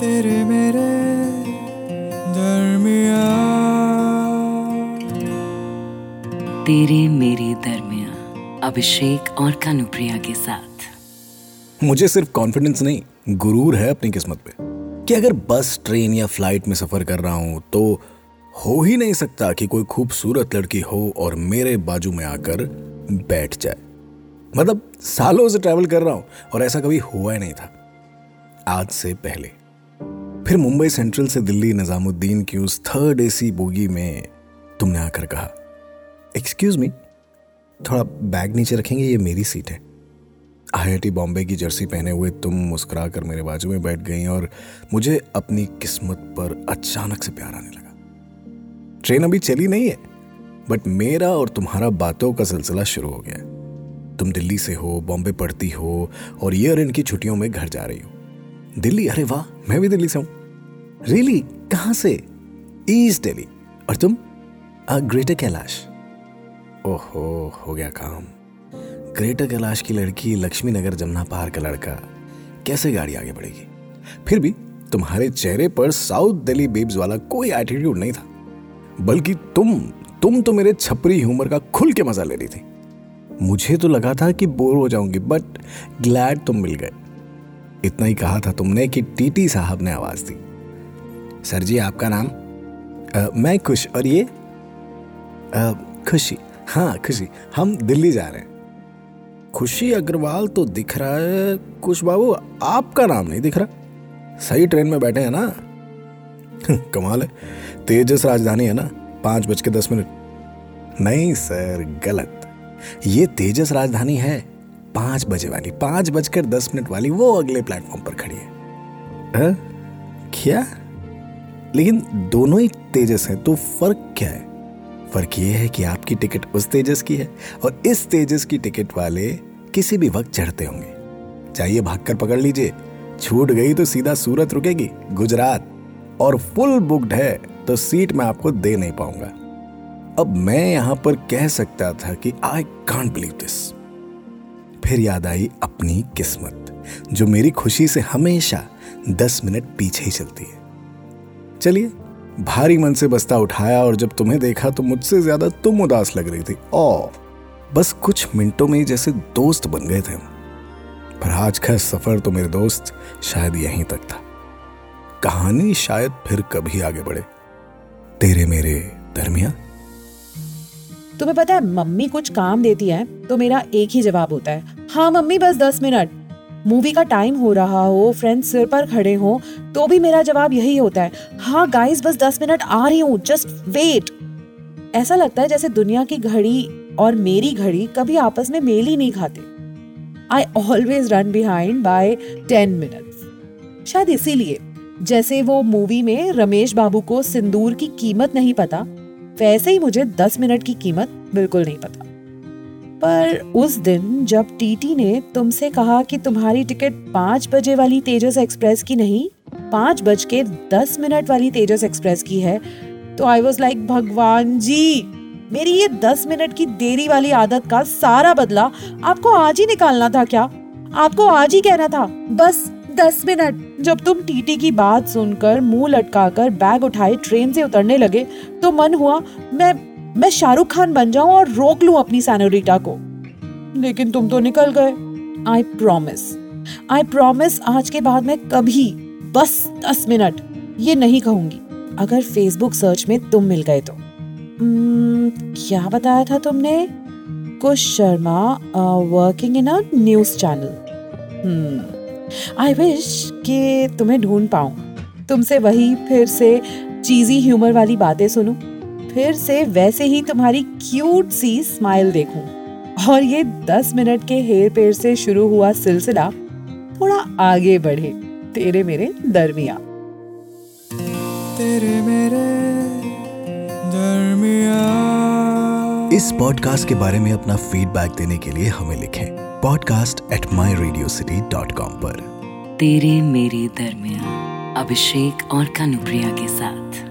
तेरे मेरे दरमिया तेरे मेरे दरमिया अभिषेक और कानुप्रिया के साथ। मुझे सिर्फ़ कॉन्फिडेंस नहीं गुरूर है अपनी किस्मत पे। कि अगर बस ट्रेन या फ़्लाइट में सफ़र कर रहा हूँ तो हो ही नहीं सकता कि कोई खूबसूरत लड़की हो और मेरे बाजू में आकर बैठ जाए। मतलब सालों से ट्रैवल कर रहा हूँ और ऐसा कभी हुआ ही नहीं था। आज से पहले। फिर मुंबई सेंट्रल से दिल्ली निजामुद्दीन की उस थर्ड एसी बोगी में तुमने आकर कहा एक्सक्यूज मी थोड़ा बैग नीचे रखेंगे, ये मेरी सीट है। आईआईटी बॉम्बे की जर्सी पहने हुए तुम मुस्कुरा कर मेरे बाजू में बैठ गई और मुझे अपनी किस्मत पर अचानक से प्यार आने लगा। ट्रेन अभी चली नहीं है बट मेरा और तुम्हारा बातों का सिलसिला शुरू हो गया तुम दिल्ली से हो, बॉम्बे पढ़ती हो और ईयर एंड की छुट्टियों में घर जा रही हो। दिल्ली? अरे वाह, मैं भी दिल्ली से हूँ। रियली कहाँ से? ईस्ट दिल्ली और तुम? अ ग्रेटर कैलाश ओहो, हो गया काम। ग्रेटर कैलाश की लड़की लक्ष्मी नगर जमुना पार का लड़का। कैसे गाड़ी आगे बढ़ेगी? फिर भी तुम्हारे चेहरे पर साउथ दिल्ली बेब्स वाला कोई एटीट्यूड नहीं था। बल्कि तुम तुम तो मेरे छपरी ह्यूमर का खुल के मज़ा ले रही थी। मुझे तो लगा था कि बोर हो जाऊँगी बट ग्लैड तुम मिल गए। इतना ही कहा था तुमने कि टीटी साहब ने आवाज़ दी। सर जी आपका नाम? आ, मैं खुश और ये? आ, खुशी। हाँ खुशी। हम दिल्ली जा रहे हैं। खुशी अग्रवाल तो दिख रहा है। कुछ बाबू आपका नाम नहीं दिख रहा? सही ट्रेन में बैठे हैं ना? कमाल है। तेजस राजधानी है ना? पाँच बज के दस मिनट। नहीं सर गलत। ये तेजस राजधानी है। पाँच बजे वाली, पाँच बजकर दस मिनट वाली वो अगले प्लेटफॉर्म पर खड़ी है। आ? क्या? लेकिन दोनों ही तेजस हैं तो फ़र्क क्या है? फ़र्क ये है कि आपकी टिकट उस तेजस की है और इस तेजस की टिकट वाले किसी भी वक्त चढ़ते होंगे। चाहिए भागकर पकड़ लीजिए। छूट गई तो सीधा सूरत रुकेगी, गुजरात। और फुल बुक्ड है तो सीट मैं आपको दे नहीं पाऊँगा। अब मैं यहाँ पर कह सकता था कि आई कांट बिलीव दिस फिर याद आई अपनी किस्मत, जो मेरी खुशी से हमेशा दस मिनट पीछे ही चलती है। चलिए, भारी मन से बस्ता उठाया और जब तुम्हें देखा तो मुझसे ज़्यादा तुम उदास लग रही थी। ओ बस कुछ मिनटों में जैसे दोस्त बन गए थे हम। पर आज का सफ़र तो मेरे दोस्त शायद यहीं तक था। कहानी शायद फिर कभी आगे बढ़े। तेरे मेरे दरमिया तुम्हें पता है, मम्मी कुछ काम देती है तो मेरा एक ही जवाब होता है। हाँ मम्मी, बस दस मिनट। मूवी का टाइम हो रहा हो फ्रेंड्स सिर पर खड़े हो तो भी मेरा जवाब यही होता है। हाँ गाइस बस दस मिनट आ रही हूँ जस्ट वेट ऐसा लगता है जैसे दुनिया की घड़ी और मेरी घड़ी कभी आपस में मेल ही नहीं खाते। I always run behind by ten minute शायद इसीलिए, जैसे वो मूवी में रमेश बाबू को सिंदूर की कीमत नहीं पता, वैसे ही मुझे दस मिनट की कीमत बिल्कुल नहीं पता। पर उस दिन जब टीटी ने तुमसे कहा कि तुम्हारी टिकट पाँच बजे वाली तेजस एक्सप्रेस की नहीं, पाँच बज के दस मिनट वाली तेजस एक्सप्रेस की है तो आई वॉज़ लाइक भगवान जी, मेरी ये दस मिनट की देरी वाली आदत का सारा बदला आपको आज ही निकालना था क्या? आपको आज ही कहना था, बस दस मिनट। जब तुम टीटी की बात सुनकर मुँह लटकाकर बैग उठाए, ट्रेन से उतरने लगे तो मन हुआ, मैं मैं शाहरुख खान बन जाऊँ और रोक लूँ अपनी सैनोरिटा को। लेकिन तुम तो निकल गए। आई प्रॉमिस आई प्रॉमिस आज के बाद मैं कभी बस दस मिनट ये नहीं कहूँगी। अगर फेसबुक सर्च में तुम मिल गए तो। Hmm, क्या बताया था तुमने? Kush Sharma working in a news channel I wish कि तुम्हें ढूंढ पाऊँ। तुमसे वही फिर से चीजी ह्यूमर वाली बातें सुनूं। फिर से वैसे ही तुम्हारी क्यूट सी स्माइल देखूँ। और ये दस मिनट के हेर पेर से शुरू हुआ सिलसिला थोड़ा आगे बढ़े तेरे मेरे दरमिया तेरे मेरे दरमिया इस पॉडकास्ट के बारे में अपना फीडबैक देने के लिए हमें लिखें podcast at my Radio City dot com पर। तेरे मेरे दरमिया अभिषेक और कानुप्रिया के साथ।